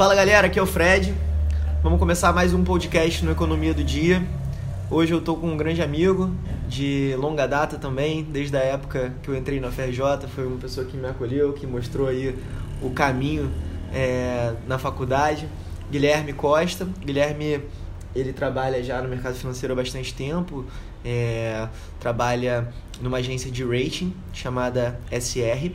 Fala galera, aqui é o Fred. Vamos começar mais um podcast no Economia do Dia. Hoje eu tô com um grande amigo de longa data também, desde a época que eu entrei na FRJ, foi uma pessoa que me acolheu, que mostrou aí o caminho é, na faculdade. Guilherme Costa. Guilherme ele trabalha já no mercado financeiro há bastante tempo, é, trabalha numa agência de rating chamada SR.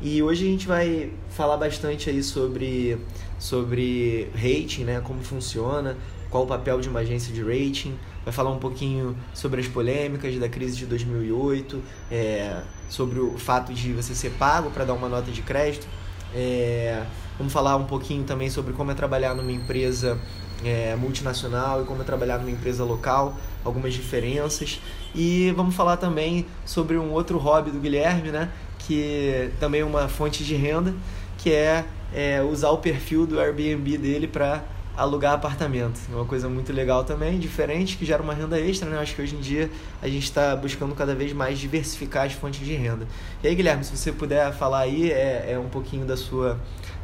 E hoje a gente vai falar bastante aí sobre, sobre rating, né, como funciona, qual o papel de uma agência de rating, vai falar um pouquinho sobre as polêmicas da crise de 2008, é, sobre o fato de você ser pago para dar uma nota de crédito. É, vamos falar um pouquinho também sobre como é trabalhar numa empresa é, multinacional e como é trabalhar numa empresa local, algumas diferenças. E vamos falar também sobre um outro hobby do Guilherme, né? que também é uma fonte de renda, que é, é usar o perfil do Airbnb dele para alugar apartamento. É uma coisa muito legal também, diferente, que gera uma renda extra, né? Acho que hoje em dia a gente está buscando cada vez mais diversificar as fontes de renda. E aí, Guilherme, se você puder falar aí, é, é um pouquinho da sua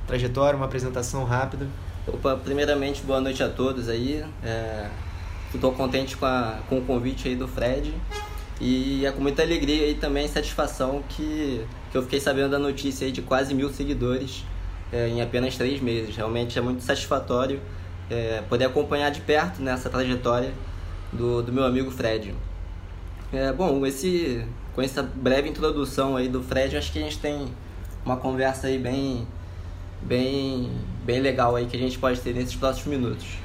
trajetória, uma apresentação rápida. Opa, primeiramente, boa noite a todos aí. Estou é, contente com, a, com o convite aí do Fred. E é com muita alegria e também satisfação que, que eu fiquei sabendo da notícia aí de quase mil seguidores é, em apenas três meses. Realmente é muito satisfatório é, poder acompanhar de perto nessa trajetória do, do meu amigo Fred. É, bom, esse, com essa breve introdução aí do Fred, acho que a gente tem uma conversa aí bem, bem, bem legal aí que a gente pode ter nesses próximos minutos.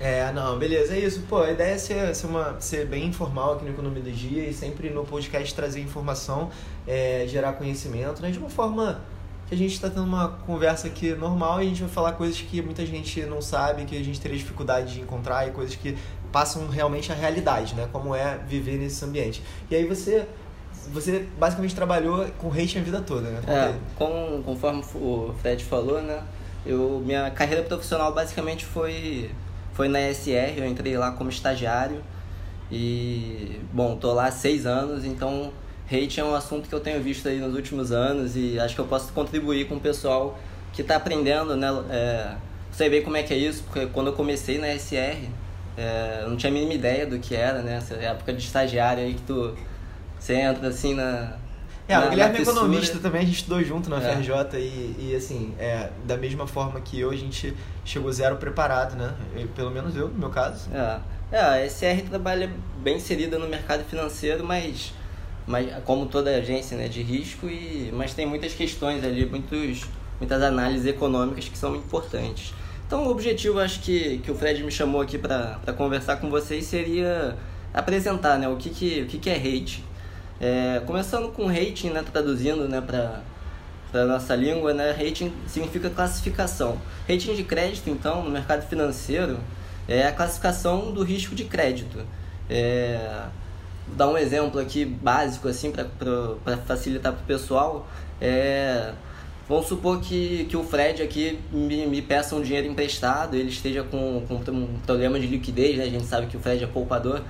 É, não, beleza, é isso. Pô, a ideia é ser, ser, uma, ser bem informal aqui no Economia do Dia e sempre no podcast trazer informação, é, gerar conhecimento, né? De uma forma que a gente está tendo uma conversa aqui normal e a gente vai falar coisas que muita gente não sabe, que a gente teria dificuldade de encontrar e coisas que passam realmente a realidade, né? Como é viver nesse ambiente. E aí você você basicamente trabalhou com hate a vida toda, né? É, com, conforme o Fred falou, né? Eu, minha carreira profissional basicamente foi foi na SR, eu entrei lá como estagiário e, bom, tô lá há seis anos, então hate é um assunto que eu tenho visto aí nos últimos anos e acho que eu posso contribuir com o pessoal que está aprendendo, né? É, você vê como é que é isso, porque quando eu comecei na SR, é, eu não tinha a mínima ideia do que era, né? Essa época de estagiário aí que tu você entra assim na, é, na, o Guilherme é economista também, a gente estudou junto na é. FRJ e, e assim, é, da mesma forma que eu, a gente chegou zero preparado, né? Eu, pelo menos eu, no meu caso. É, é a SR trabalha bem inserida no mercado financeiro, mas, mas como toda agência né, de risco, e, mas tem muitas questões ali, muitos, muitas análises econômicas que são importantes. Então o objetivo, acho que, que o Fred me chamou aqui para conversar com vocês seria apresentar né, o, que, que, o que, que é hate é, começando com rating, né, traduzindo né, para a nossa língua, né, rating significa classificação. Rating de crédito, então, no mercado financeiro, é a classificação do risco de crédito. É, dar um exemplo aqui básico assim para facilitar para o pessoal. É, vamos supor que, que o Fred aqui me, me peça um dinheiro emprestado, ele esteja com, com um problema de liquidez, né? a gente sabe que o Fred é poupador.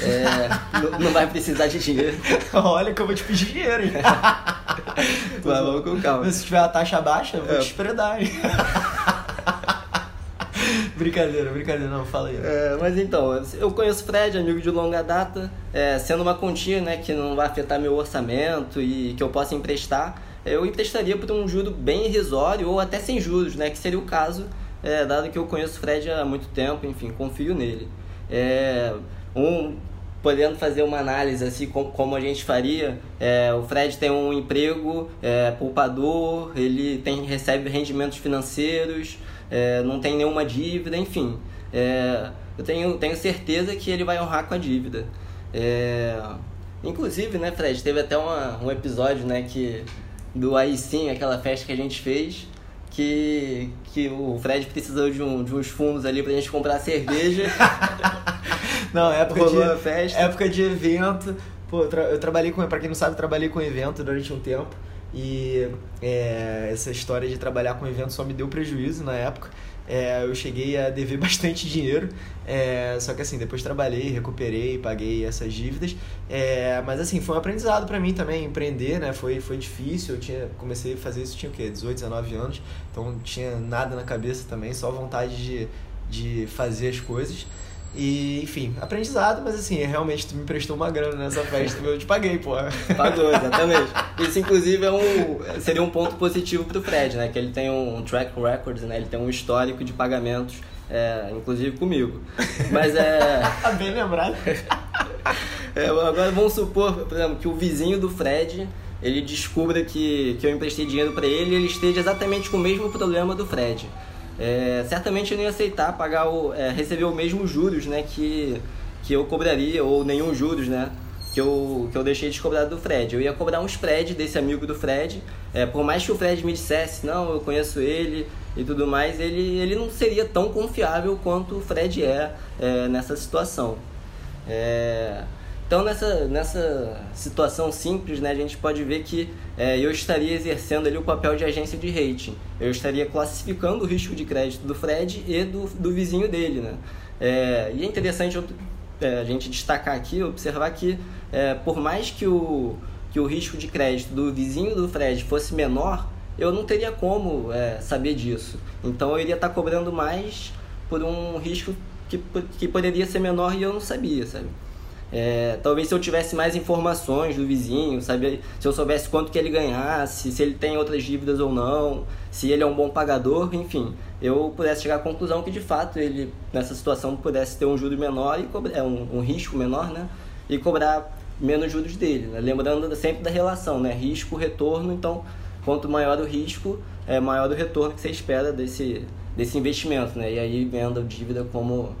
É, não, não vai precisar de dinheiro. Olha que eu vou te pedir dinheiro, hein? vamos com calma. Se tiver a taxa baixa, eu vou é. te espredar, hein? Brincadeira, brincadeira, não, fala aí. É, mas então, eu conheço Fred, amigo de longa data, é, sendo uma quantia né, que não vai afetar meu orçamento e que eu possa emprestar, eu emprestaria por um juro bem irrisório ou até sem juros, né, que seria o caso, é, dado que eu conheço Fred há muito tempo, enfim, confio nele. É, um, podendo fazer uma análise assim como, como a gente faria, é, o Fred tem um emprego é, poupador, ele tem, recebe rendimentos financeiros, é, não tem nenhuma dívida, enfim. É, eu tenho, tenho certeza que ele vai honrar com a dívida. É, inclusive, né, Fred, teve até uma, um episódio né, que, do aí sim, aquela festa que a gente fez, que, que o Fred precisou de, um, de uns fundos ali pra gente comprar cerveja. Não, época Rolou de festa. época de evento. Pô, eu, tra eu trabalhei com, pra quem não sabe, trabalhei com evento durante um tempo. E é, essa história de trabalhar com evento só me deu prejuízo na época. É, eu cheguei a dever bastante dinheiro, é, só que assim, depois trabalhei, recuperei, paguei essas dívidas. É, mas assim, foi um aprendizado para mim também, empreender, né? Foi, foi difícil, eu tinha, comecei a fazer isso, tinha o quê? 18, 19 anos, então não tinha nada na cabeça também, só vontade de, de fazer as coisas. E, enfim, aprendizado, mas assim, realmente tu me prestou uma grana nessa festa, eu te paguei, porra. Pagou, exatamente. Isso, inclusive, é um, seria um ponto positivo pro Fred, né? Que ele tem um track record, né? Ele tem um histórico de pagamentos, é, inclusive comigo. Mas é... Bem lembrado. É, agora vamos supor, por exemplo, que o vizinho do Fred ele descubra que, que eu emprestei dinheiro para ele e ele esteja exatamente com o mesmo problema do Fred é, certamente eu não ia aceitar pagar o, é, receber o mesmo juros né, que, que eu cobraria, ou nenhum juros, né? Que eu, que eu deixei de cobrar do Fred. Eu ia cobrar um spread desse amigo do Fred. É, por mais que o Fred me dissesse, não, eu conheço ele e tudo mais, ele, ele não seria tão confiável quanto o Fred é, é nessa situação. É, então, nessa, nessa situação simples, né, a gente pode ver que é, eu estaria exercendo ali o papel de agência de rating. Eu estaria classificando o risco de crédito do Fred e do, do vizinho dele. Né? É, e é interessante é, a gente destacar aqui, observar que, é, por mais que o, que o risco de crédito do vizinho do Fred fosse menor, eu não teria como é, saber disso. Então, eu iria estar cobrando mais por um risco que, que poderia ser menor e eu não sabia, sabe? É, talvez se eu tivesse mais informações do vizinho, sabe? se eu soubesse quanto que ele ganhasse, se ele tem outras dívidas ou não, se ele é um bom pagador, enfim, eu pudesse chegar à conclusão que de fato ele nessa situação pudesse ter um juro menor e cobrar, é um, um risco menor, né? E cobrar menos juros dele, né? lembrando sempre da relação, né? Risco retorno, então quanto maior o risco, é maior o retorno que você espera desse desse investimento, né? E aí vendo a dívida como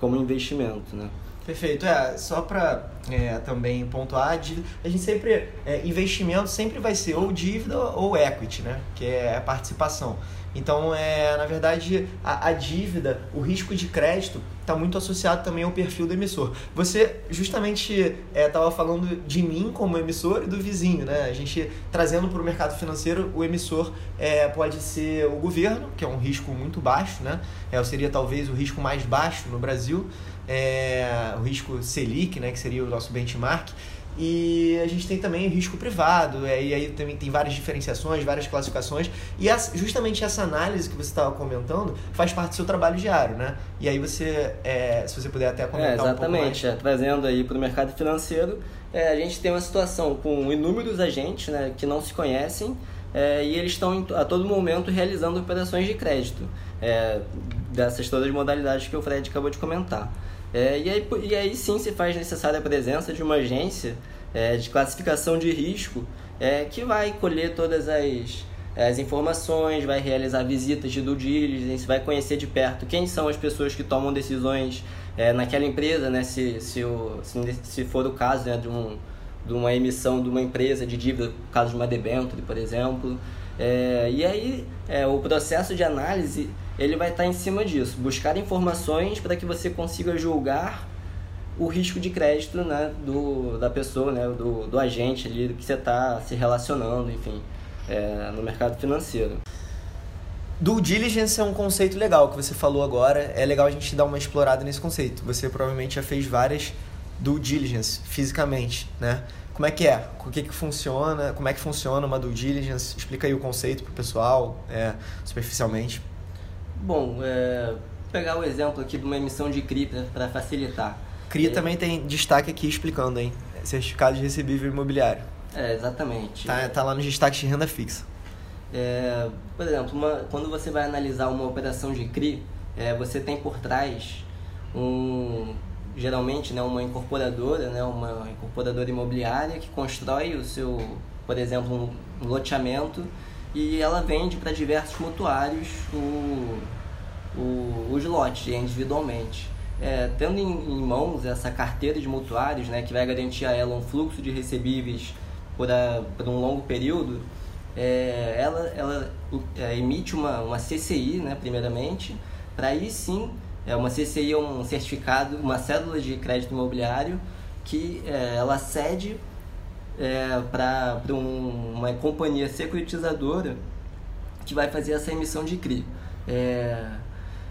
como investimento, né? Perfeito. É, só para é, também pontuar, a, dívida, a gente sempre, é, investimento sempre vai ser ou dívida ou equity, né? Que é a participação. Então, é, na verdade, a, a dívida, o risco de crédito está muito associado também ao perfil do emissor. Você justamente estava é, falando de mim como emissor e do vizinho, né? A gente trazendo para o mercado financeiro, o emissor é, pode ser o governo, que é um risco muito baixo, né? É, seria talvez o risco mais baixo no Brasil é, o risco Selic, né, que seria o nosso benchmark, e a gente tem também o risco privado, é, e aí também tem várias diferenciações, várias classificações, e essa, justamente essa análise que você estava comentando faz parte do seu trabalho diário, né? E aí você, é, se você puder até comentar é, exatamente, um pouco mais. É, trazendo aí para o mercado financeiro, é, a gente tem uma situação com inúmeros agentes né, que não se conhecem, é, e eles estão a todo momento realizando operações de crédito, é, dessas todas as modalidades que o Fred acabou de comentar. É, e, aí, e aí sim se faz necessária a presença de uma agência é, de classificação de risco é, que vai colher todas as, as informações, vai realizar visitas de due diligence, vai conhecer de perto quem são as pessoas que tomam decisões é, naquela empresa, né, se, se, o, se, se for o caso né, de, um, de uma emissão de uma empresa de dívida, caso de uma debenture, por exemplo. É, e aí é, o processo de análise ele vai estar em cima disso, buscar informações para que você consiga julgar o risco de crédito né, do, da pessoa, né, do, do agente ali que você está se relacionando, enfim, é, no mercado financeiro. Due diligence é um conceito legal que você falou agora. É legal a gente dar uma explorada nesse conceito. Você provavelmente já fez várias due diligence fisicamente, né? Como é que é? O que que funciona? Como é que funciona uma due diligence? Explica aí o conceito para o pessoal, é, superficialmente. Bom, é, pegar o exemplo aqui de uma emissão de CRI para facilitar. CRI é, também tem destaque aqui explicando, hein? Certificado de recebível imobiliário. É, exatamente. Tá, tá lá nos destaques de renda fixa. É, por exemplo, uma, quando você vai analisar uma operação de CRI, é, você tem por trás um geralmente né, uma incorporadora, né, uma incorporadora imobiliária que constrói o seu, por exemplo, um loteamento e ela vende para diversos mutuários o, o, os lotes individualmente. É, tendo em, em, mãos essa carteira de mutuários, né, que vai garantir a ela um fluxo de recebíveis por, a, por um longo período, é, ela, ela é, emite uma, uma CCI, né, primeiramente, para aí sim, é, uma CCI é um certificado, uma cédula de crédito imobiliário, que é, ela cede é, para um, uma companhia securitizadora que vai fazer essa emissão de CRI. É,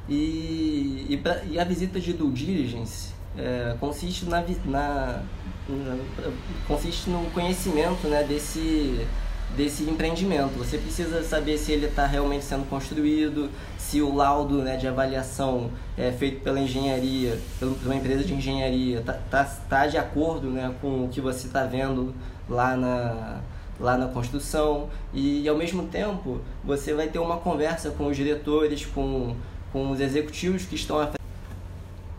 e, e, pra, e, a visita de due diligence é, consiste, na, na, na, consiste no conhecimento né, desse, desse empreendimento. Você precisa saber se ele está realmente sendo construído, se o laudo né, de avaliação é feito pela engenharia, pela uma empresa de engenharia, está tá, tá de acordo né, com o que você está vendo lá na, lá na construção e ao mesmo tempo você vai ter uma conversa com os diretores, com, com os executivos que estão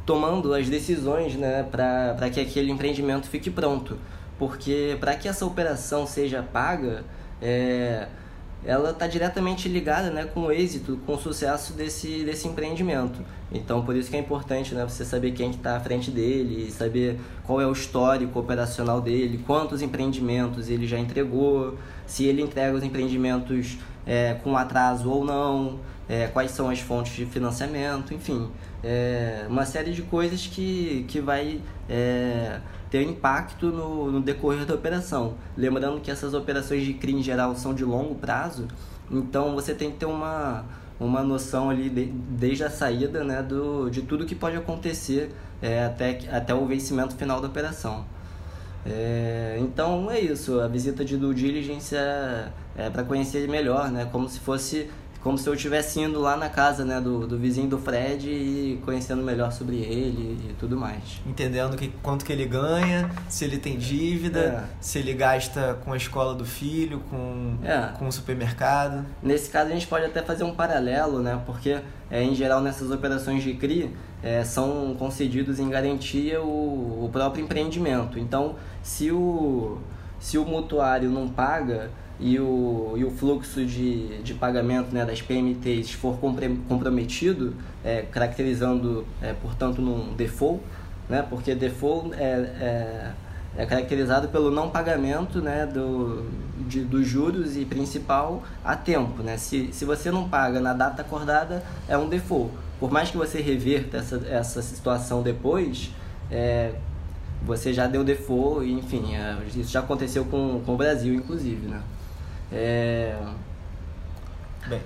tomando as decisões né, para que aquele empreendimento fique pronto. Porque para que essa operação seja paga, é, ela está diretamente ligada né, com o êxito, com o sucesso desse, desse empreendimento. Então, por isso que é importante né, você saber quem está à frente dele, saber qual é o histórico operacional dele, quantos empreendimentos ele já entregou, se ele entrega os empreendimentos é, com atraso ou não, é, quais são as fontes de financiamento, enfim, é, uma série de coisas que, que vai é, ter impacto no, no decorrer da operação. Lembrando que essas operações de CRI em geral são de longo prazo, então você tem que ter uma, uma noção ali de, desde a saída né, do, de tudo que pode acontecer é, até, até o vencimento final da operação. É, então é isso, a visita de due diligence é, é para conhecer melhor, né, como se fosse como se eu estivesse indo lá na casa né, do, do vizinho do Fred e conhecendo melhor sobre ele e tudo mais. Entendendo que, quanto que ele ganha, se ele tem dívida, é. se ele gasta com a escola do filho, com, é. com o supermercado. Nesse caso a gente pode até fazer um paralelo, né? Porque é, em geral nessas operações de CRI é, são concedidos em garantia o, o próprio empreendimento. Então se o, se o mutuário não paga e o, e o fluxo de, de pagamento né, das PMTs for comprometido, é, caracterizando, é, portanto, num default, né, porque default é, é, é, caracterizado pelo não pagamento né, do, de, dos juros e principal a tempo. Né? Se, se você não paga na data acordada, é um default. Por mais que você reverta essa, essa situação depois, é, você já deu default, enfim, é, isso já aconteceu com, com o Brasil, inclusive, né? É... Bem,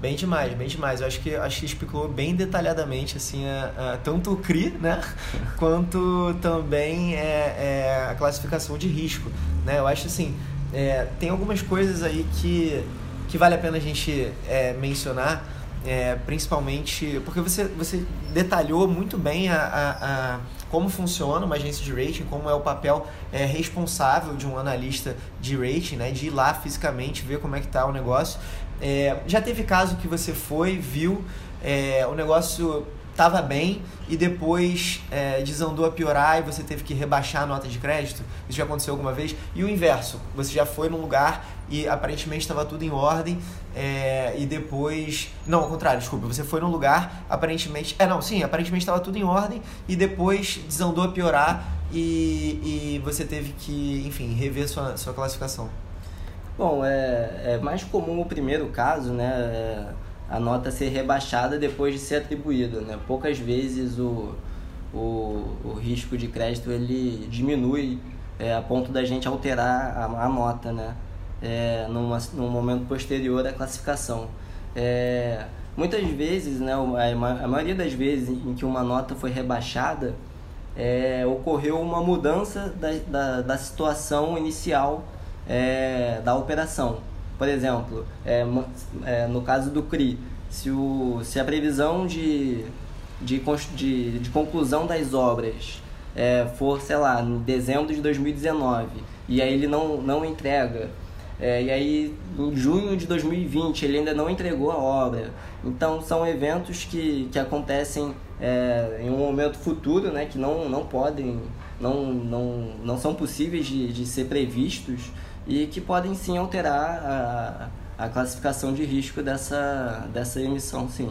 bem demais, bem demais. Eu acho que acho que explicou bem detalhadamente assim a, a, tanto o CRI, né, quanto também é, é, a classificação de risco, né? Eu acho assim, é, tem algumas coisas aí que que vale a pena a gente é, mencionar, é, principalmente porque você você detalhou muito bem a, a, a como funciona uma agência de rating, como é o papel é, responsável de um analista de rating, né, de ir lá fisicamente ver como é que está o negócio. É, já teve caso que você foi, viu, é, o negócio estava bem e depois é, desandou a piorar e você teve que rebaixar a nota de crédito? Isso já aconteceu alguma vez? E o inverso, você já foi num lugar e aparentemente estava tudo em ordem é, e depois. Não, ao contrário, desculpa, você foi num lugar, aparentemente. É, não, sim, aparentemente estava tudo em ordem e depois desandou a piorar e, e você teve que, enfim, rever sua, sua classificação. Bom, é, é mais comum o primeiro caso, né? É a nota ser rebaixada depois de ser atribuída. Né? Poucas vezes o, o, o risco de crédito ele diminui é, a ponto da gente alterar a, a nota né? É, numa, num momento posterior à classificação. É, muitas vezes, né, a maioria das vezes em que uma nota foi rebaixada, é, ocorreu uma mudança da, da, da situação inicial é, da operação. Por exemplo, é, é, no caso do CRI, se, o, se a previsão de, de, de, de conclusão das obras é, for, sei lá, em dezembro de 2019, e aí ele não, não entrega, é, e aí em junho de 2020 ele ainda não entregou a obra. Então são eventos que, que acontecem é, em um momento futuro, né, que não, não podem, não, não, não são possíveis de, de ser previstos e que podem sim alterar a, a classificação de risco dessa, dessa emissão, sim.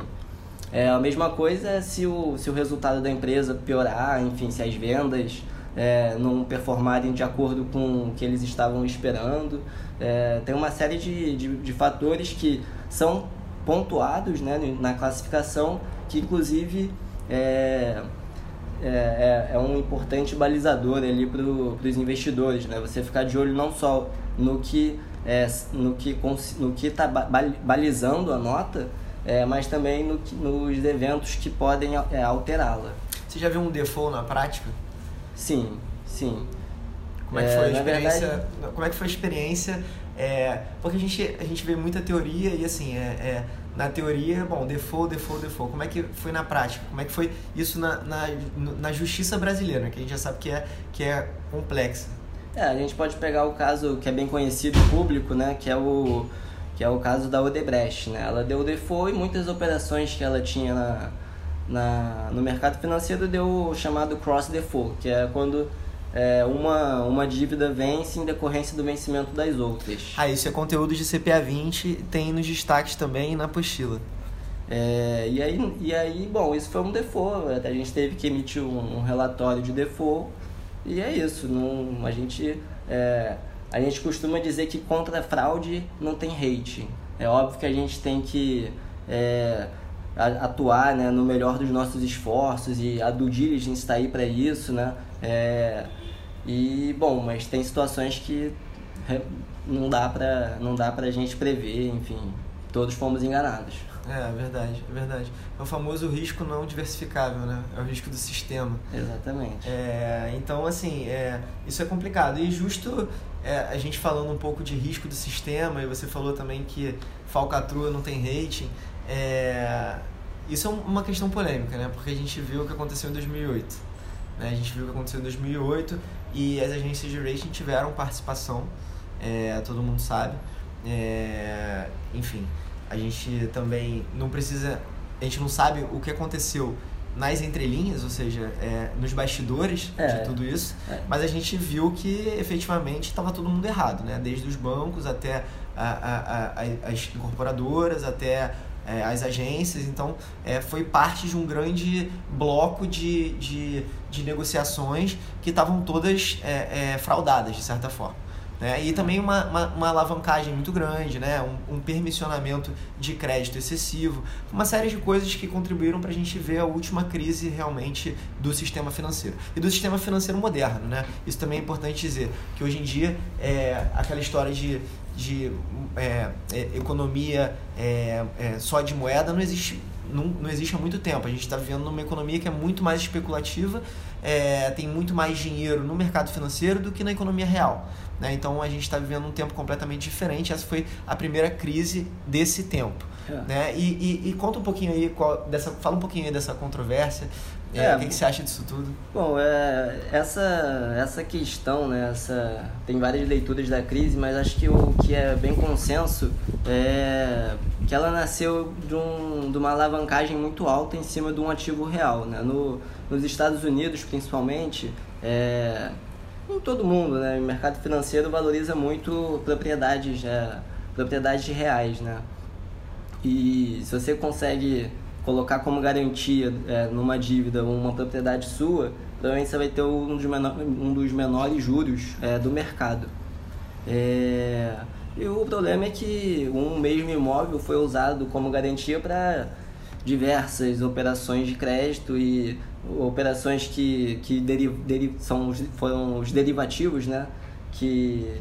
É a mesma coisa se o, se o resultado da empresa piorar, enfim, se as vendas é, não performarem de acordo com o que eles estavam esperando. É, tem uma série de, de, de, fatores que são pontuados né, na classificação que, inclusive, é, é, é, é um importante balizador ali para os investidores, né? Você ficar de olho não só no que é, no que no que está balizando a nota, é, mas também no, nos eventos que podem é, alterá-la. Você já viu um default na prática? Sim, sim. Como é que foi a experiência? Verdade... Como é que foi a experiência? É, porque a gente, a gente vê muita teoria e assim, é, é, na teoria, bom, default, default, default. Como é que foi na prática? Como é que foi isso na, na, na justiça brasileira, que a gente já sabe que é, que é complexa? É, a gente pode pegar o caso que é bem conhecido público, né, que é o que é o caso da Odebrecht, né? Ela deu default e muitas operações que ela tinha na, na, no mercado financeiro deu o chamado cross default, que é quando é, uma, uma dívida vence em decorrência do vencimento das outras. Ah, isso é conteúdo de CPA 20, tem nos destaques também na apostila. É, e, aí, e aí, bom, isso foi um default, a gente teve que emitir um, um relatório de default e é isso, não, a gente... É, a gente costuma dizer que contra a fraude não tem hate. É óbvio que a gente tem que é, atuar né, no melhor dos nossos esforços e a due diligence está aí para isso, né? É, e bom, mas tem situações que não dá para não dá para a gente prever, enfim, todos fomos enganados. É, verdade, é verdade. É o famoso risco não diversificável, né? É o risco do sistema. Exatamente. É, então, assim, é, isso é complicado. E justo é, a gente falando um pouco de risco do sistema, e você falou também que falcatrua não tem rating, é, isso é uma questão polêmica, né? Porque a gente viu o que aconteceu em 2008. Né? A gente viu o que aconteceu em 2008 e as agências de rating tiveram participação, é, todo mundo sabe. É, enfim, a gente também não precisa, a gente não sabe o que aconteceu nas entrelinhas, ou seja, é, nos bastidores é, de tudo isso, é. mas a gente viu que efetivamente estava todo mundo errado, né? Desde os bancos até a, a, a, as incorporadoras, até é, as agências. Então, é, foi parte de um grande bloco de, de, de negociações que estavam todas é, fraudadas, de certa forma. Né? E também uma, uma, uma, alavancagem muito grande, né? Um, um, permissionamento de crédito excessivo, uma série de coisas que contribuíram para a gente ver a última crise realmente do sistema financeiro e do sistema financeiro moderno. Né? Isso também é importante dizer, que hoje em dia é aquela história de, de é, é, economia é, é, só de moeda não existe, não, não existe há muito tempo. A gente está vivendo numa economia que é muito mais especulativa, tem muito mais dinheiro no mercado financeiro do que na economia real. Né? Então a gente está vivendo um tempo completamente diferente. Essa foi a primeira crise desse tempo. É. Né? E, e, e, conta um pouquinho aí, qual, dessa, fala um pouquinho aí dessa controvérsia. É, é, o que, que, você acha disso tudo? Bom, é, essa, essa questão, né, essa, tem várias leituras da crise, mas acho que o que é bem consenso é que ela nasceu de, um, de uma alavancagem muito alta em cima de um ativo real. Né? No, nos Estados Unidos, principalmente, é, em todo mundo, né? O mercado financeiro valoriza muito propriedades, é, propriedades reais, né? E se você consegue colocar como garantia é, numa dívida uma propriedade sua, provavelmente você vai ter um dos, menor, um dos menores juros é, do mercado. É, e o problema é que um mesmo imóvel foi usado como garantia para diversas operações de crédito e operações que, que deri, deri, são, foram os derivativos, né? Que,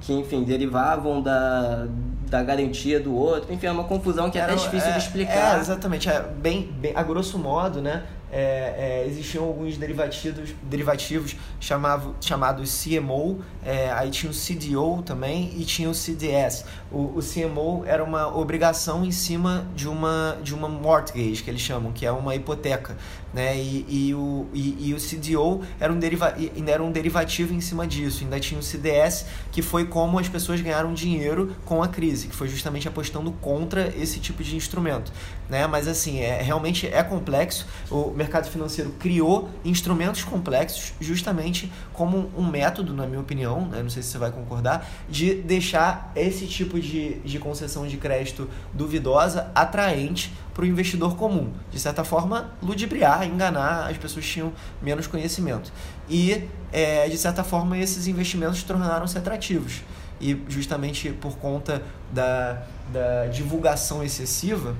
que, enfim, derivavam da, da garantia do outro. Enfim, é uma confusão que é até difícil é, de explicar. É, exatamente. É bem, bem, a grosso modo, né? é, é, existiam alguns derivativos, derivativos chamado, chamados CMO, é, aí tinha o CDO também e tinha o CDS. O, o, CMO era uma obrigação em cima de uma, de uma mortgage, que eles chamam, que é uma hipoteca. Né? E, e, o, e, e o CDO era um, deriva, era um derivativo em cima disso. Ainda tinha o CDS, que foi como as pessoas ganharam dinheiro com a crise, que foi justamente apostando contra esse tipo de instrumento. Né? Mas assim, é, realmente é complexo. O, mercado financeiro criou instrumentos complexos justamente como um método, na minha opinião, né? não sei se você vai concordar, de deixar esse tipo de, de concessão de crédito duvidosa atraente para o investidor comum. De certa forma, ludibriar, enganar, as pessoas tinham menos conhecimento. E, é, de certa forma, esses investimentos tornaram-se atrativos. E justamente por conta da, da divulgação excessiva,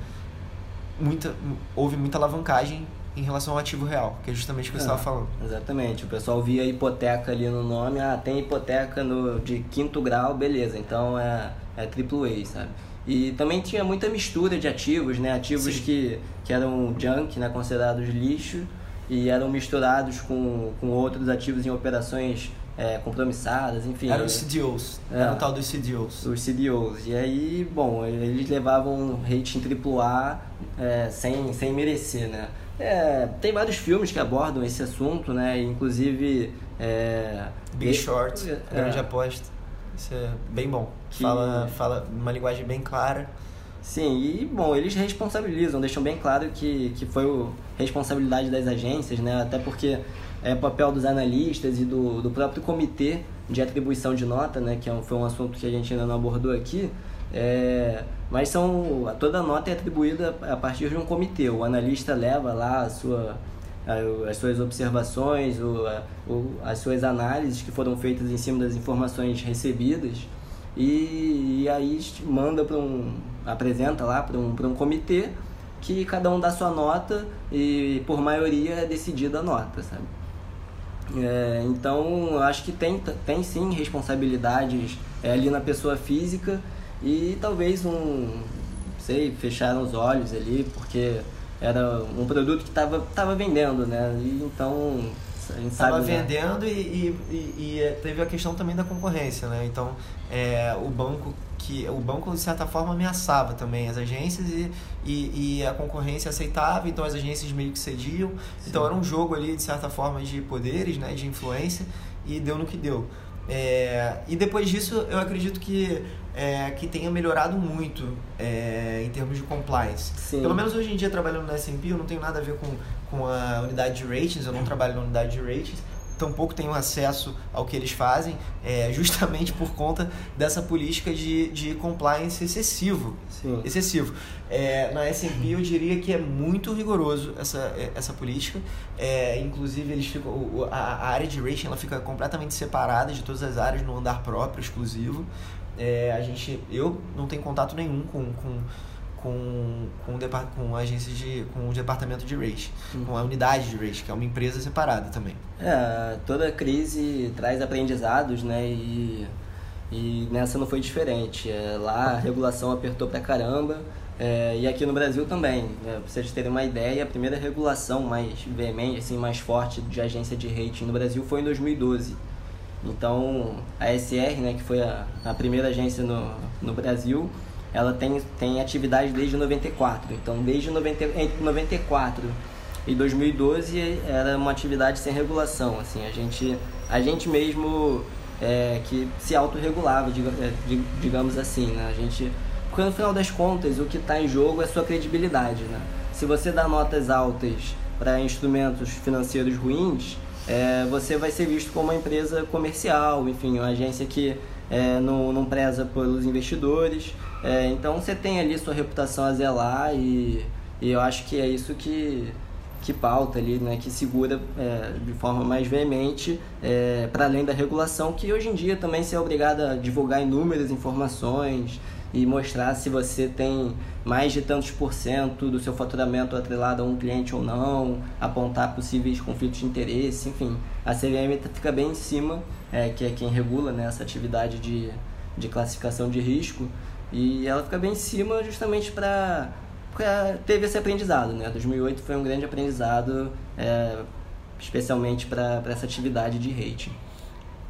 muita, houve muita alavancagem em relação ao ativo real, que é justamente o que você estava É, falando. Exatamente. O pessoal via hipoteca ali no nome, ah, tem hipoteca no, de quinto grau, beleza, então é, é AAA, sabe? E também tinha muita mistura de ativos, né? Ativos Sim. que, que eram junk, né? considerados lixo, e eram misturados com, com outros ativos em operações é, compromissadas, enfim. Era os CDOs, É. era o tal dos CDOs. os CDOs. E aí, bom, eles levavam um rating AAA é, sem, sem merecer, né? É, tem vários filmes que abordam esse assunto, né? Inclusive... É, Big Short, é, grande aposta. Isso é bem bom. Que- Fala, fala uma linguagem bem clara. Sim, e bom, eles responsabilizam, deixam bem claro que, que foi o, responsabilidade das agências, né? Até porque é papel dos analistas e do, do próprio comitê de atribuição de nota, né? Que é um- foi um assunto que a gente ainda não abordou aqui. É, mas são toda nota é atribuída a partir de um comitê. O analista leva lá a sua, a- as suas observações, o, a- o, as suas análises que foram feitas em cima das informações recebidas e, e aí manda para um apresenta lá para um, um comitê que cada um dá sua nota e por maioria é decidida a nota, sabe? É, então acho que tem, tem sim responsabilidades é, ali na pessoa física e talvez um, sei, fecharam os olhos ali porque era um produto que estava tava vendendo, né? E então a gente Estava sabe, né? vendendo e, e, e- e teve a questão também da concorrência, né? Então, é, o banco que o banco de certa forma ameaçava também as agências e, e, e a concorrência aceitava, então as agências meio que cediam. Então era um jogo ali de certa forma de poderes, né, de influência e deu no que deu. É, e depois disso eu acredito que é, que tenha melhorado muito é, em termos de compliance. Sim. Pelo menos hoje em dia trabalhando na S&P eu não tenho nada a ver com, com a unidade de ratings, eu não trabalho na unidade de ratings, tampouco tenho acesso ao que eles fazem, é, justamente por conta dessa política de, de compliance excessivo. Sim. Excessivo. É, na S&P eu diria que é muito rigoroso essa, é, essa política. É, inclusive eles ficam, a, a área de rating ela fica completamente separada de todas as áreas no andar próprio, exclusivo. É, a gente, eu não tenho contato nenhum com, com, com, com, o com a agência de, com o departamento de rating, com a unidade de rating, que é uma empresa separada também. É, toda crise traz aprendizados, né? E, e nessa não foi diferente. É, lá a regulação apertou pra caramba. é, e aqui no Brasil também. né? Pra vocês terem uma ideia, a primeira regulação mais veemente, assim, mais forte de agência de rating no Brasil foi em 2012. Então, a SR, né, que foi a, a primeira agência no, no Brasil, ela tem, tem atividade desde 94. Então, desde 90, entre 94 e 2012 era uma atividade sem regulação. Assim, a gente, a gente mesmo é, que se autorregulava, é, di- digamos assim. Né? A gente, porque no final das contas, o que está em jogo é sua credibilidade. Né? Se você dá notas altas para instrumentos financeiros ruins, é, você vai ser visto como uma empresa comercial, enfim, uma agência que é, não, não preza pelos investidores. É, então você tem ali sua reputação a zelar e, e eu acho que é isso que, que pauta ali, né, que segura é, de forma mais veemente é, para além da regulação, que hoje em dia também se é obrigado a divulgar inúmeras informações e mostrar se você tem mais de tantos por cento do seu faturamento atrelado a um cliente ou não, apontar possíveis conflitos de interesse, enfim. A CVM fica bem em cima, é, que é quem regula né, essa atividade de, de classificação de risco, e ela fica bem em cima justamente para teve esse aprendizado, né? 2008 foi um grande aprendizado, é, especialmente para essa atividade de rating.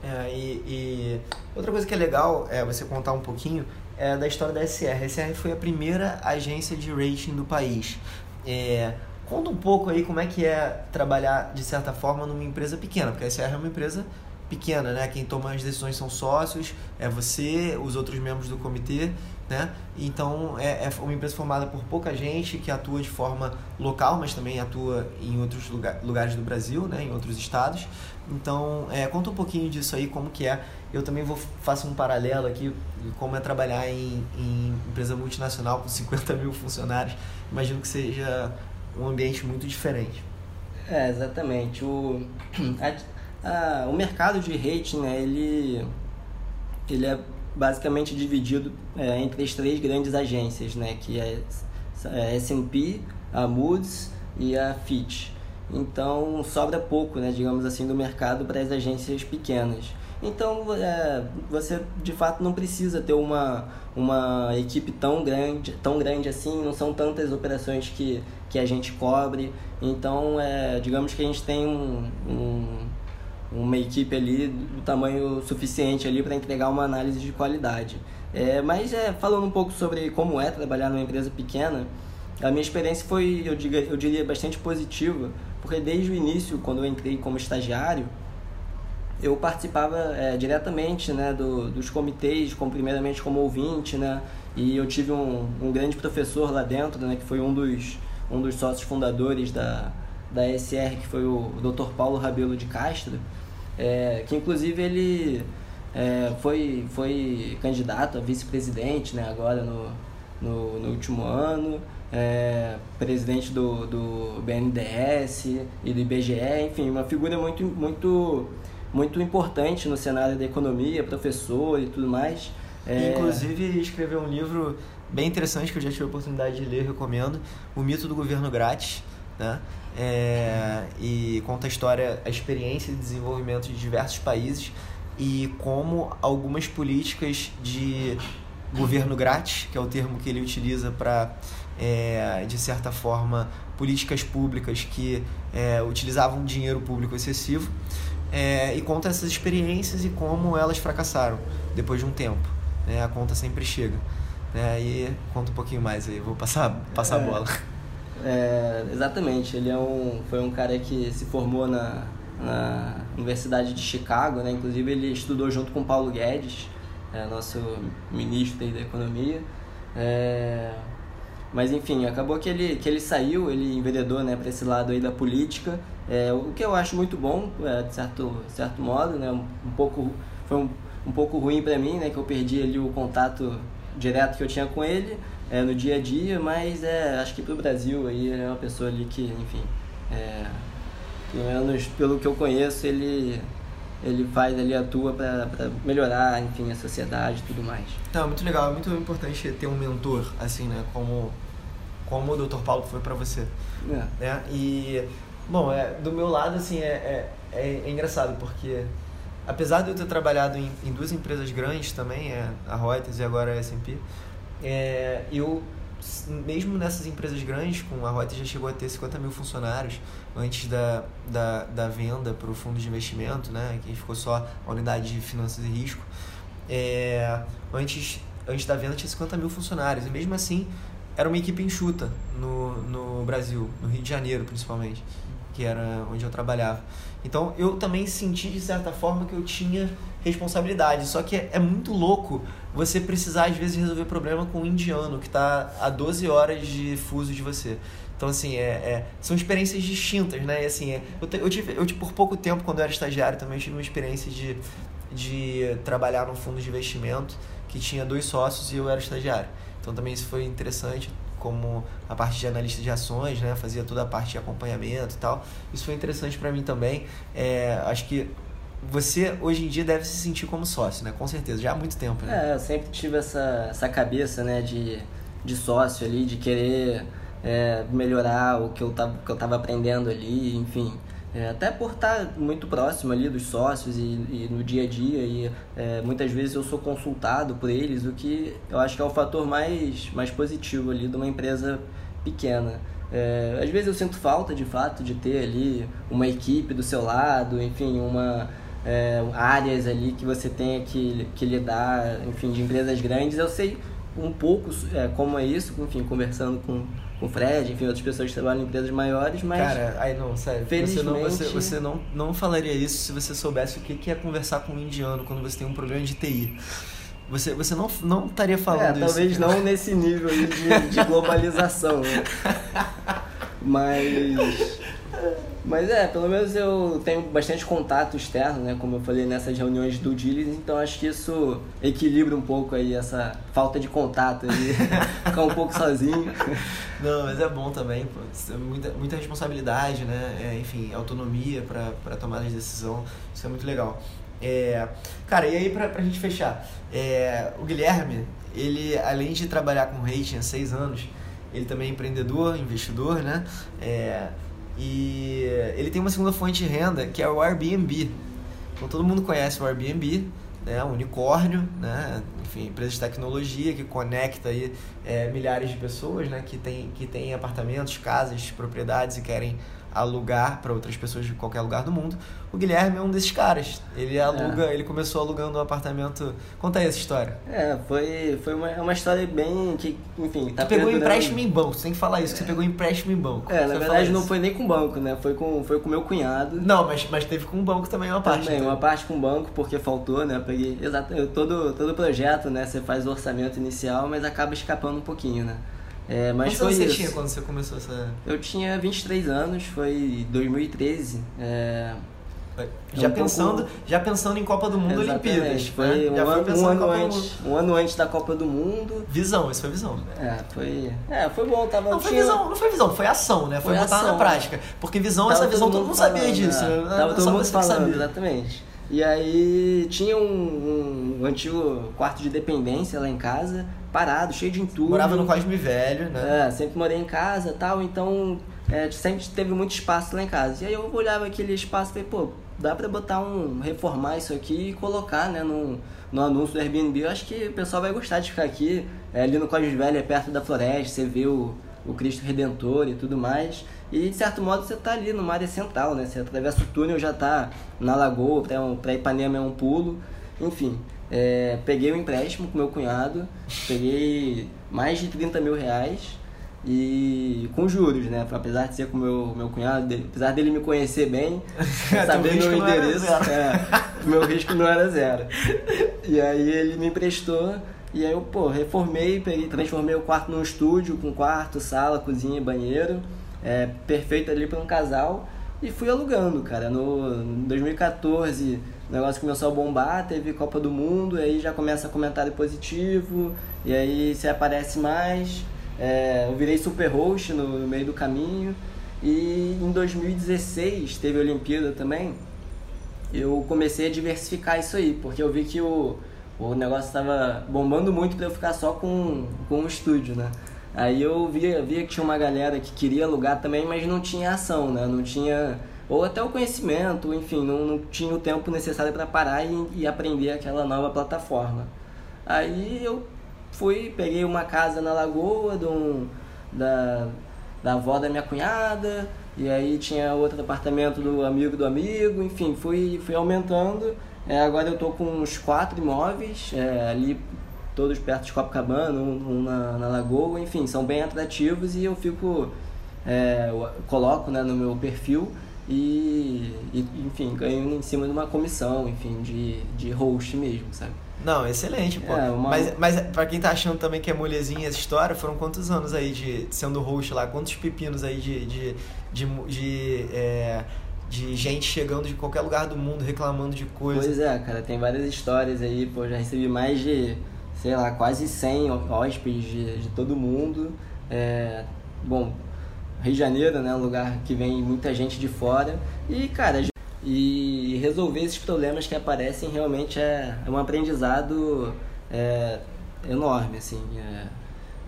É, e, e outra coisa que é legal é você contar um pouquinho é da história da SR. A SR foi a primeira agência de rating do país. É, conta um pouco aí como é que é trabalhar de certa forma numa empresa pequena, porque a SR é uma empresa pequena, né? Quem toma as decisões são sócios, é você, os outros membros do comitê, né? Então é, é uma empresa formada por pouca gente que atua de forma local, mas também atua em outros lugar, lugares do Brasil, né? Em outros estados. Então é, conta um pouquinho disso aí, como que é. Eu também vou faço um paralelo aqui como é trabalhar em, em empresa multinacional com 50 mil funcionários. Imagino que seja um ambiente muito diferente. É, exatamente. O, a, a, o mercado de rating, né, ele, ele é basicamente dividido é, entre as três grandes agências, né, que é a S&P, a Moody's e a Fitch. Então sobra pouco, né, digamos assim, do mercado para as agências pequenas. Então é, você de fato não precisa ter uma, uma equipe tão grande, tão grande assim, não são tantas operações que, que a gente cobre. Então é, digamos que a gente tem um, um uma equipe ali do tamanho suficiente ali para entregar uma análise de qualidade. É, mas é, falando um pouco sobre como é trabalhar numa empresa pequena, a minha experiência foi, eu, diga, eu diria, bastante positiva, porque desde o início, quando eu entrei como estagiário, eu participava é, diretamente né, do, dos comitês, como, primeiramente como ouvinte, né, e eu tive um, um grande professor lá dentro, né, que foi um dos, um dos sócios fundadores da, da SR, que foi o, Dr. Paulo Rabelo de Castro, é, que inclusive ele é, foi, foi candidato a vice-presidente né, agora no, no, no último ano, é, presidente do, do BNDES e do IBGE, enfim, uma figura muito, muito, muito importante no cenário da economia, professor e tudo mais. É... Inclusive escreveu um livro bem interessante que eu já tive a oportunidade de ler, recomendo, O Mito do Governo Grátis, né? É, e conta a história, a experiência de desenvolvimento de diversos países e como algumas políticas de governo grátis, que é o termo que ele utiliza para, é, de certa forma, políticas públicas que é, utilizavam dinheiro público excessivo, é, e conta essas experiências e como elas fracassaram depois de um tempo. Né? A conta sempre chega. Né? E conta um pouquinho mais aí, vou passar, passar a é. bola. É, exatamente, ele é um, foi um cara que se formou na, na Universidade de Chicago, né? inclusive ele estudou junto com Paulo Guedes, é, nosso ministro da Economia. É, mas enfim, acabou que ele, que ele saiu, ele enveredou né, para esse lado aí da política, é, o que eu acho muito bom, é, de certo, certo modo, né, um, um pouco, foi um, um pouco ruim para mim, né, que eu perdi ali o contato direto que eu tinha com ele, é, no dia a dia, mas é, acho que para o Brasil aí é uma pessoa ali que, enfim, é, pelo menos pelo que eu conheço, ele, ele faz ali, atua para melhorar, enfim, a sociedade e tudo mais. Então, é muito legal, é muito importante ter um mentor, assim, né, como, como o Dr. Paulo foi para você. É. Né? E, bom, é, do meu lado, assim, é, é, é, engraçado, porque apesar de eu ter trabalhado em, em duas empresas grandes também, é, a Reuters e agora a S&P, é, eu, mesmo nessas empresas grandes, com a Reuters já chegou a ter 50 mil funcionários antes da, da, da venda para o fundo de investimento, né, que ficou só a unidade de finanças e risco. É, antes, antes da venda tinha 50 mil funcionários, e mesmo assim era uma equipe enxuta no, no Brasil, no Rio de Janeiro principalmente, que era onde eu trabalhava. Então eu também senti de certa forma que eu tinha responsabilidade. Só que é, é muito louco você precisar, às vezes, resolver problema com um indiano que está a 12 horas de fuso de você. Então, assim, é, é, são experiências distintas, né? E, assim, é, eu, eu, tive, eu, por pouco tempo, quando eu era estagiário, também tive uma experiência de, de trabalhar num fundo de investimento que tinha dois sócios e eu era estagiário. Então, também isso foi interessante, como a parte de analista de ações, né? Fazia toda a parte de acompanhamento e tal. Isso foi interessante para mim também. É, acho que você hoje em dia deve se sentir como sócio, né? Com certeza, já há muito tempo, né? É, eu sempre tive essa, essa cabeça, né, de, de sócio ali, de querer é, melhorar o que eu, tava, que eu tava aprendendo ali, enfim. É, até por estar muito próximo ali dos sócios e, e no dia a dia e é, muitas vezes eu sou consultado por eles, o que eu acho que é o fator mais, mais positivo ali de uma empresa pequena. É, às vezes eu sinto falta de fato de ter ali uma equipe do seu lado, enfim, uma, é, áreas ali que você tenha que, que lidar, enfim, de empresas grandes. Eu sei um pouco é, como é isso, enfim, conversando com, com o Fred, enfim, outras pessoas que trabalham em empresas maiores, mas... Cara, aí não, sério, felizmente... você, não, você, você não, não falaria isso se você soubesse o que é conversar com um indiano quando você tem um problema de TI. Você, você não, não estaria falando é, isso. Talvez não nesse nível de, de globalização, né? Mas mas é, pelo menos eu tenho bastante contato externo, né? Como eu falei nessas reuniões do diligence, então acho que isso equilibra um pouco aí essa falta de contato aí, ficar um pouco sozinho. Não, mas é bom também, pô. É muita, muita responsabilidade, né? É, enfim, autonomia para tomar de decisão, isso é muito legal. É, cara, e aí pra, pra gente fechar, é, o Guilherme, ele além de trabalhar com rating há seis anos, Ele também é empreendedor, investidor, né? É, e ele tem uma segunda fonte de renda que é o Airbnb. Então todo mundo conhece o Airbnb, né? Um unicórnio, né? Enfim, empresa de tecnologia que conecta aí é, milhares de pessoas, né? Que tem, que tem apartamentos, casas, propriedades e querem alugar para outras pessoas de qualquer lugar do mundo. O Guilherme é um desses caras. Ele aluga, é. ele começou alugando um apartamento. Conta aí essa história. É, foi, foi uma, é uma história bem que, enfim, tá Tu pegou empréstimo em banco, você tem que falar isso, que você pegou empréstimo em banco. É, na verdade não foi nem com banco, né? Foi com foi com meu cunhado. Não, mas, mas teve com o banco também uma parte. Também, então. uma parte com o banco porque faltou, né? Eu peguei exato, todo todo projeto, né, você faz o orçamento inicial, mas acaba escapando um pouquinho, né? É, mas Quantos foi você isso. tinha quando você começou essa... Eu tinha 23 anos, foi 2013. É... Já, um pensando, pouco... já pensando em Copa do Mundo Exatamente. Olimpíadas. Foi né? um, já ano, um ano antes, um ano antes da Copa do Mundo. Visão, isso foi visão. É, foi. É, foi bom, tava. Não foi tinha... visão, não foi visão, foi ação, né? Foi, foi botar ação, na prática. Porque visão, tava essa visão todo mundo sabia falando, disso. É. Né? Tava todo mundo falando, exatamente. E aí tinha um, um, antigo quarto de dependência lá em casa, parado, cheio de entulho. Morava no Cosme Velho, né? É, sempre morei em casa tal, então é, sempre teve muito espaço lá em casa. E aí eu olhava aquele espaço e falei, pô, dá pra botar um. reformar isso aqui e colocar, né, no, no anúncio do Airbnb. Eu acho que o pessoal vai gostar de ficar aqui. É, ali no Cosme Velho, é perto da floresta, você vê o, o Cristo Redentor e tudo mais. E de certo modo você está ali numa área central, né? Você atravessa o túnel já está na lagoa, para Ipanema é um pulo. Enfim, é, peguei o um empréstimo com meu cunhado, peguei mais de 30 mil reais e com juros, né? Apesar de ser com meu meu cunhado, apesar dele me conhecer bem, saber meu endereço, é, meu risco não era zero. E aí ele me emprestou e aí eu, pô, reformei, peguei, transformei o quarto num estúdio com quarto, sala, cozinha, banheiro é, perfeito ali para um casal e fui alugando, cara. No 2014 o negócio começou a bombar, teve Copa do Mundo, aí já começa comentário positivo, e aí você aparece mais. É, eu virei super host no, no, meio do caminho. E em 2016 teve a Olimpíada também. Eu comecei a diversificar isso aí, porque eu vi que o, o negócio estava bombando muito para eu ficar só com, com o estúdio, né? Aí eu via, via que tinha uma galera que queria alugar também, mas não tinha ação, né? Não tinha. Ou até o conhecimento, enfim, não, não tinha o tempo necessário para parar e, e aprender aquela nova plataforma. Aí eu fui, peguei uma casa na Lagoa de um, da, da avó da minha cunhada, e aí tinha outro apartamento do amigo do amigo, enfim, fui, fui aumentando. É, agora eu tô com uns quatro imóveis é, ali todos perto de Copacabana, um, um na, na, Lagoa, enfim, são bem atrativos e eu fico, é, eu coloco né, no meu perfil e, e, enfim, ganho em cima de uma comissão, enfim, de, de host mesmo, sabe? Não, excelente, pô. É, uma... Mas, mas pra quem tá achando também que é molezinha essa história, foram quantos anos aí de sendo host lá? Quantos pepinos aí de, de, de, de é de gente chegando de qualquer lugar do mundo reclamando de coisas. Pois é, cara, tem várias histórias aí, pô, já recebi mais de sei lá, quase 100 hóspedes de, de todo mundo. É, bom, Rio de Janeiro, né, um lugar que vem muita gente de fora. E, cara, e resolver esses problemas que aparecem realmente é, é um aprendizado é, enorme, assim. É,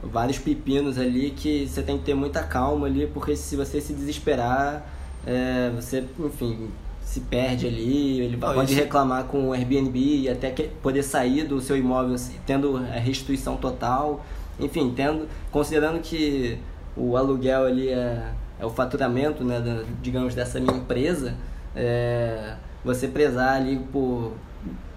vários pepinos ali que você tem que ter muita calma ali, porque se você se desesperar, é, você, enfim, se perde ali, ele Não, pode isso... reclamar com o Airbnb e até poder sair do seu imóvel tendo a restituição total. Enfim, tendo, considerando que o aluguel ali é, é o faturamento, né, da, digamos, dessa minha empresa, é, você prezar ali por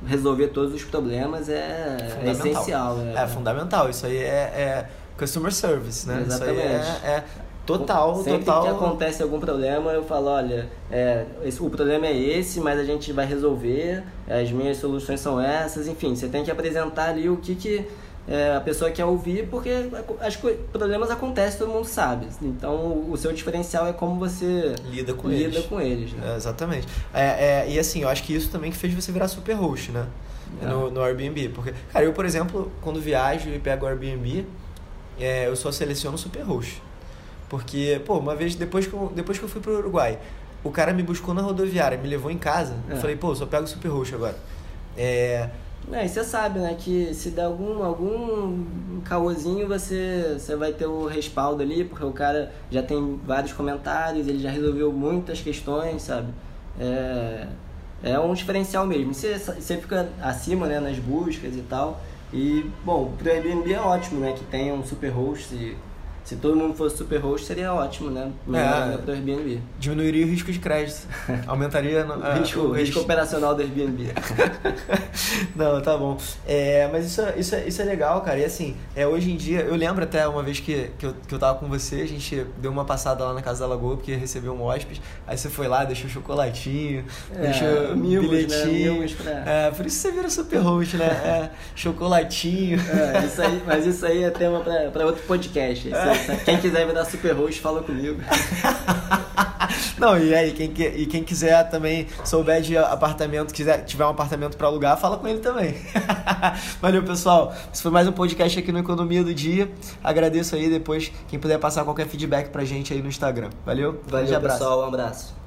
resolver todos os problemas é, é essencial. É, é, fundamental, isso aí é, é customer service, né? Exatamente. Isso aí é Total, Sempre total. que acontece algum problema, eu falo, olha, é, esse, o problema é esse, mas a gente vai resolver, as minhas soluções são essas, enfim, você tem que apresentar ali o que, que é, a pessoa quer ouvir, porque os problemas acontecem, todo mundo sabe. Então, o seu diferencial é como você lida com lida eles. Com eles né? é, exatamente. É, e assim, eu acho que isso também que fez você virar super host, né? É. No, no Airbnb. Porque, cara, eu, por exemplo, quando viajo e pego o Airbnb, é, eu só seleciono super host. Porque, pô, uma vez depois que eu, depois que eu fui pro Uruguai, o cara me buscou na rodoviária, me levou em casa. É. Eu falei, pô, só pego o Super Roxo agora. É, É, e você sabe, né, que se der algum, algum caôzinho, você, você vai ter o respaldo ali, porque o cara já tem vários comentários, ele já resolveu muitas questões, sabe? É, é um diferencial mesmo. Você, você fica acima, né, nas buscas e tal. E, bom, pro Airbnb é ótimo, né, que tenha um super host e se todo mundo fosse super host, seria ótimo, né? É. do Airbnb. Diminuiria o risco de crédito. Aumentaria no, o, risco, o risco operacional do Airbnb. Não, tá bom. É, mas isso, isso, isso é legal, cara. E assim, é, hoje em dia, eu lembro até uma vez que, que, eu, que eu tava com você, a gente deu uma passada lá na Casa da Lagoa, porque recebeu um hóspede. Aí você foi lá, deixou chocolatinho, é, deixou mimos, né? bilhetinho. Né? Pra... É, por isso você vira super host, né? É, chocolatinho. É, isso aí, mas isso aí é tema pra, pra outro podcast. Isso quem quiser virar super host, fala comigo. Não, e aí, quem, e quem quiser também souber de apartamento, quiser tiver um apartamento para alugar, fala com ele também. Valeu, pessoal. Esse foi mais um podcast aqui no Economia do Dia. Agradeço aí depois quem puder passar qualquer feedback pra gente aí no Instagram. Valeu? Valeu, pessoal. Um abraço.